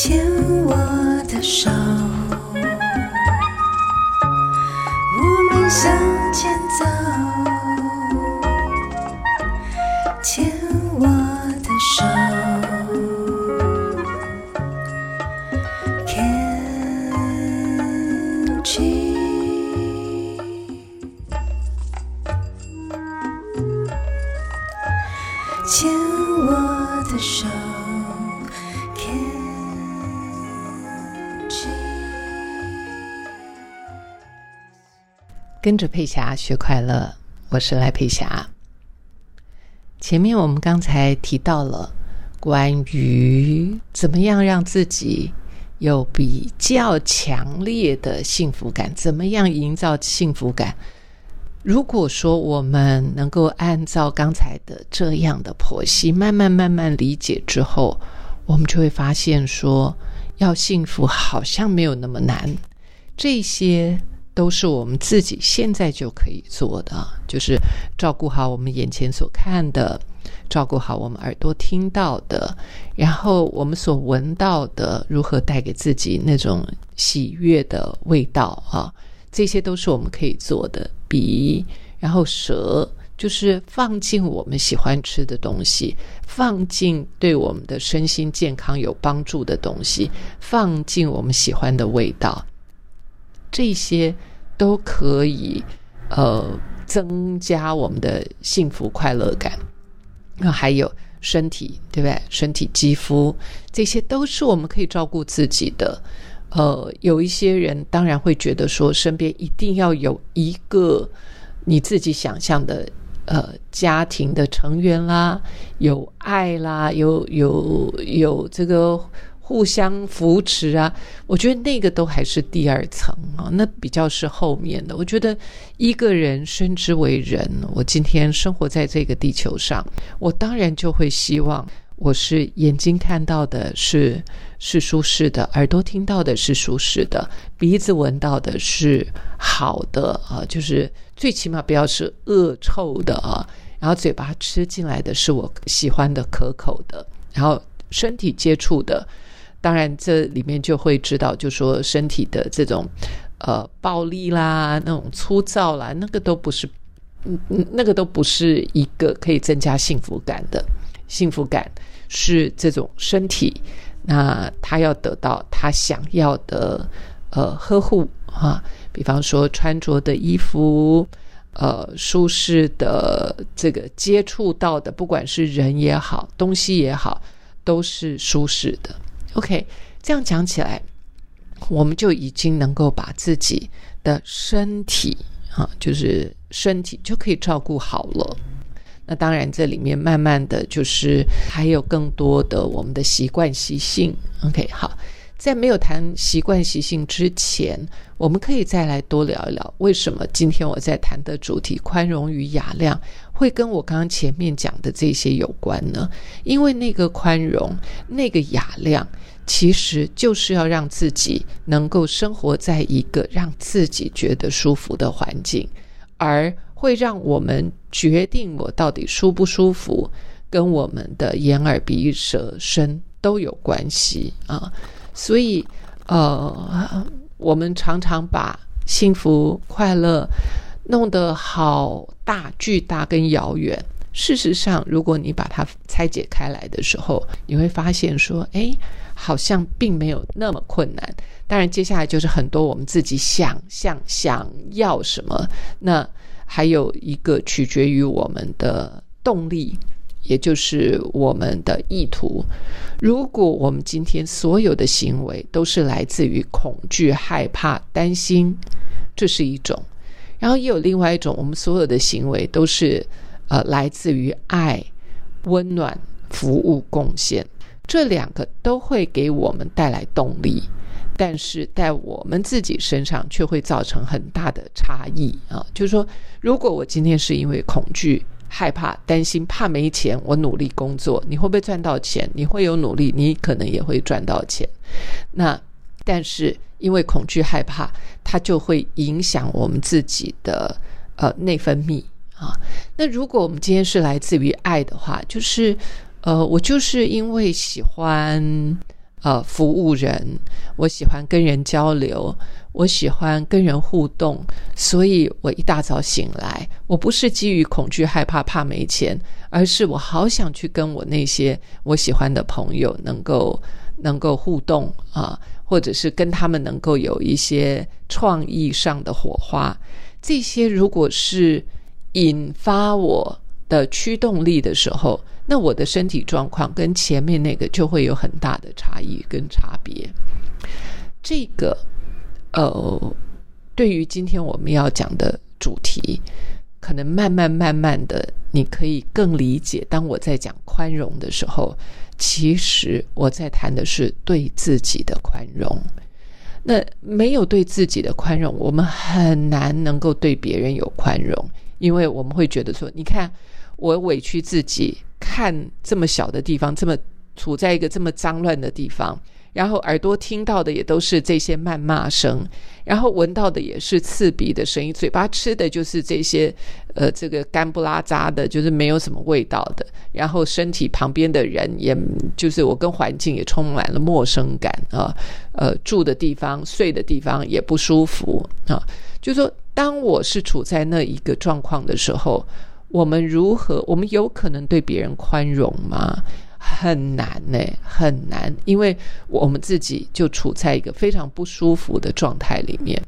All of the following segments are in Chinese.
牵我的手，跟着佩霞学快乐，我是赖佩霞。前面我们刚才提到了关于怎么样让自己有比较强烈的幸福感，怎么样营造幸福感。如果说我们能够按照刚才的这样的剖析，慢慢慢慢理解之后，我们就会发现说，要幸福好像没有那么难。这些都是我们自己现在就可以做的，就是照顾好我们眼前所看的，照顾好我们耳朵听到的，然后我们所闻到的，如何带给自己那种喜悦的味道啊，这些都是我们可以做的。鼻，然后舌，就是放进我们喜欢吃的东西，放进对我们的身心健康有帮助的东西，放进我们喜欢的味道。这些都可以呃增加我们的幸福快乐感。那还有身体，对不对？身体肌肤这些都是我们可以照顾自己的。呃，有一些人当然会觉得说，身边一定要有一个你自己想象的呃家庭的成员啦，有爱啦，有有有这个互相扶持啊。我觉得那个都还是第二层啊，那比较是后面的。我觉得一个人生之为人，我今天生活在这个地球上，我当然就会希望。我是眼睛看到的是是舒适的，耳朵听到的是舒适的，鼻子闻到的是好的啊，就是最起码不要是恶臭的啊。然后嘴巴吃进来的是我喜欢的、可口的，然后身体接触的，当然这里面就会知道，就说身体的这种呃暴力啦、那种粗糙啦，那个都不是，嗯，那个都不是一个可以增加幸福感的。幸福感是这种身体，那他要得到他想要的呃呵护啊，比方说穿着的衣服，呃舒适的这个接触到的，不管是人也好，东西也好，都是舒适的。OK，这样讲起来，我们就已经能够把自己的身体啊，就是身体就可以照顾好了。那当然，这里面慢慢的就是还有更多的我们的习惯习性。OK，好，在没有谈习惯习性之前，我们可以再来多聊一聊，为什么今天我在谈的主题宽容与雅量会跟我刚刚前面讲的这些有关呢？因为那个宽容，那个雅量，其实就是要让自己能够生活在一个让自己觉得舒服的环境，而。会让我们决定我到底舒不舒服，跟我们的眼耳鼻舌身都有关系啊。所以，呃，我们常常把幸福快乐弄得好大、巨大跟遥远。事实上，如果你把它拆解开来的时候，你会发现说，哎，好像并没有那么困难。当然，接下来就是很多我们自己想象想要什么那。还有一个取决于我们的动力，也就是我们的意图。如果我们今天所有的行为都是来自于恐惧、害怕、担心，这是一种；然后也有另外一种，我们所有的行为都是呃来自于爱、温暖、服务、贡献，这两个都会给我们带来动力。但是在我们自己身上却会造成很大的差异啊！就是说，如果我今天是因为恐惧、害怕、担心、怕没钱，我努力工作，你会不会赚到钱？你会有努力，你可能也会赚到钱。那但是因为恐惧、害怕，它就会影响我们自己的呃内分泌啊。那如果我们今天是来自于爱的话，就是呃，我就是因为喜欢。呃服务人，我喜欢跟人交流，我喜欢跟人互动，所以我一大早醒来，我不是基于恐惧、害怕、怕没钱，而是我好想去跟我那些我喜欢的朋友能够能够互动啊，或者是跟他们能够有一些创意上的火花。这些如果是引发我的驱动力的时候，那我的身体状况跟前面那个就会有很大的差异跟差别。这个，呃，对于今天我们要讲的主题，可能慢慢慢慢的，你可以更理解。当我在讲宽容的时候，其实我在谈的是对自己的宽容。那没有对自己的宽容，我们很难能够对别人有宽容，因为我们会觉得说，你看我委屈自己，看这么小的地方，这么处在一个这么脏乱的地方。然后耳朵听到的也都是这些谩骂声，然后闻到的也是刺鼻的声音，嘴巴吃的就是这些，呃，这个干不拉渣的，就是没有什么味道的。然后身体旁边的人，也就是我跟环境也充满了陌生感啊，呃，住的地方、睡的地方也不舒服啊。就说，当我是处在那一个状况的时候，我们如何？我们有可能对别人宽容吗？很难呢，很难，因为我们自己就处在一个非常不舒服的状态里面，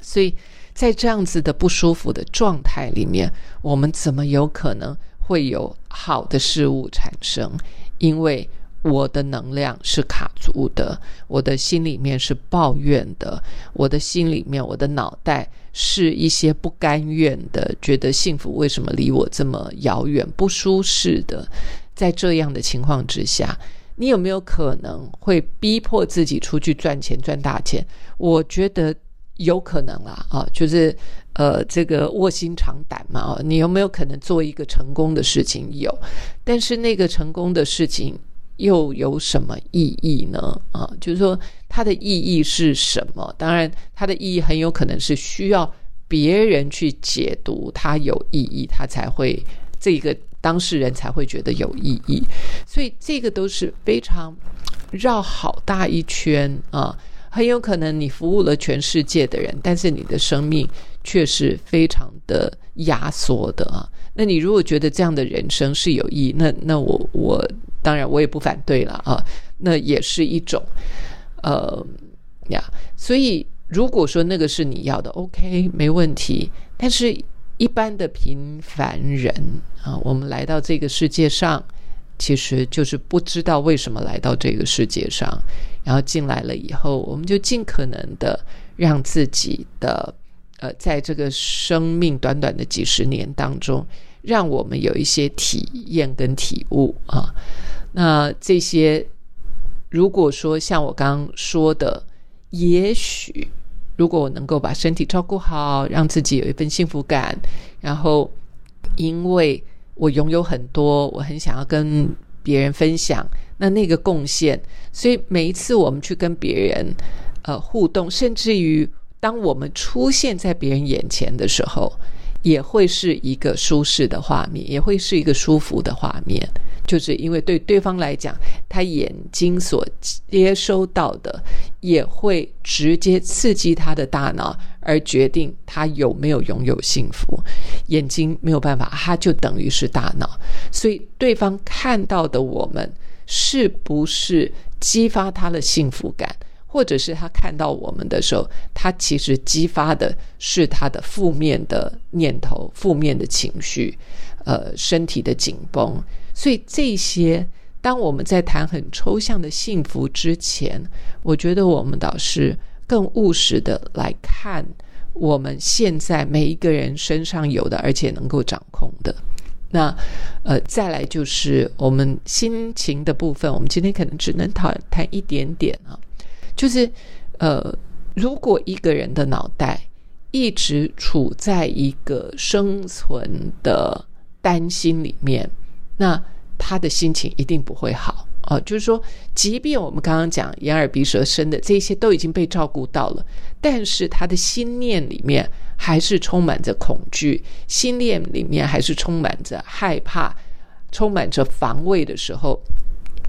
所以在这样子的不舒服的状态里面，我们怎么有可能会有好的事物产生？因为我的能量是卡住的，我的心里面是抱怨的，我的心里面，我的脑袋是一些不甘愿的，觉得幸福为什么离我这么遥远，不舒适的。在这样的情况之下，你有没有可能会逼迫自己出去赚钱赚大钱？我觉得有可能啦，啊，就是呃，这个卧薪尝胆嘛，啊，你有没有可能做一个成功的事情？有，但是那个成功的事情又有什么意义呢？啊，就是说它的意义是什么？当然，它的意义很有可能是需要别人去解读它有意义，它才会这个。当事人才会觉得有意义，所以这个都是非常绕好大一圈啊！很有可能你服务了全世界的人，但是你的生命却是非常的压缩的啊！那你如果觉得这样的人生是有意义，那那我我当然我也不反对了啊！那也是一种呃呀，所以如果说那个是你要的，OK，没问题，但是。一般的平凡人啊，我们来到这个世界上，其实就是不知道为什么来到这个世界上。然后进来了以后，我们就尽可能的让自己的呃，在这个生命短短的几十年当中，让我们有一些体验跟体悟啊。那这些，如果说像我刚刚说的，也许。如果我能够把身体照顾好，让自己有一份幸福感，然后因为我拥有很多，我很想要跟别人分享，那那个贡献，所以每一次我们去跟别人呃互动，甚至于当我们出现在别人眼前的时候，也会是一个舒适的画面，也会是一个舒服的画面。就是因为对对方来讲，他眼睛所接收到的也会直接刺激他的大脑，而决定他有没有拥有幸福。眼睛没有办法，他就等于是大脑。所以对方看到的我们，是不是激发他的幸福感，或者是他看到我们的时候，他其实激发的是他的负面的念头、负面的情绪，呃，身体的紧绷。所以这些，当我们在谈很抽象的幸福之前，我觉得我们倒是更务实的来看我们现在每一个人身上有的，而且能够掌控的。那呃，再来就是我们心情的部分，我们今天可能只能谈谈一点点啊，就是呃，如果一个人的脑袋一直处在一个生存的担心里面。那他的心情一定不会好哦，就是说，即便我们刚刚讲眼耳鼻舌身的这些都已经被照顾到了，但是他的心念里面还是充满着恐惧，心念里面还是充满着害怕，充满着防卫的时候，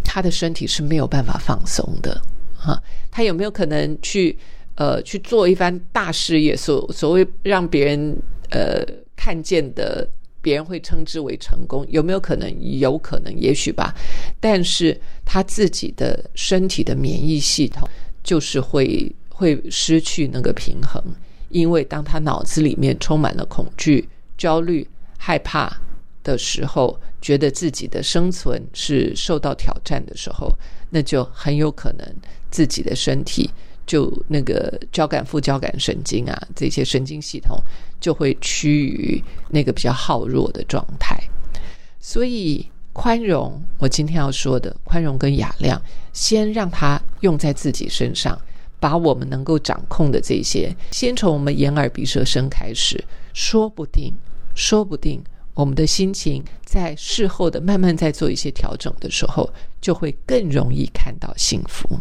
他的身体是没有办法放松的哈。他有没有可能去呃去做一番大事业？所所谓让别人呃看见的，别人会称之为成功，有没有可能？有可能，也许吧。但是他自己的身体的免疫系统就是会会失去那个平衡，因为当他脑子里面充满了恐惧、焦虑、害怕。的时候，觉得自己的生存是受到挑战的时候，那就很有可能自己的身体就那个交感副交感神经啊，这些神经系统就会趋于那个比较耗弱的状态。所以，宽容，我今天要说的宽容跟雅量，先让它用在自己身上，把我们能够掌控的这些，先从我们眼耳鼻舌身开始，说不定，说不定。我们的心情在事后的慢慢在做一些调整的时候，就会更容易看到幸福。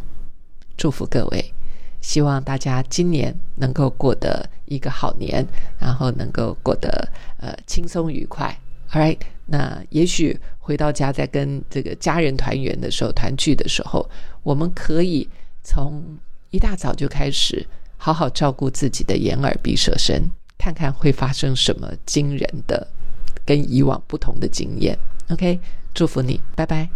祝福各位，希望大家今年能够过得一个好年，然后能够过得呃轻松愉快。All right，那也许回到家在跟这个家人团圆的时候、团聚的时候，我们可以从一大早就开始好好照顾自己的眼耳鼻舌身，看看会发生什么惊人的。跟以往不同的经验，OK，祝福你，拜拜。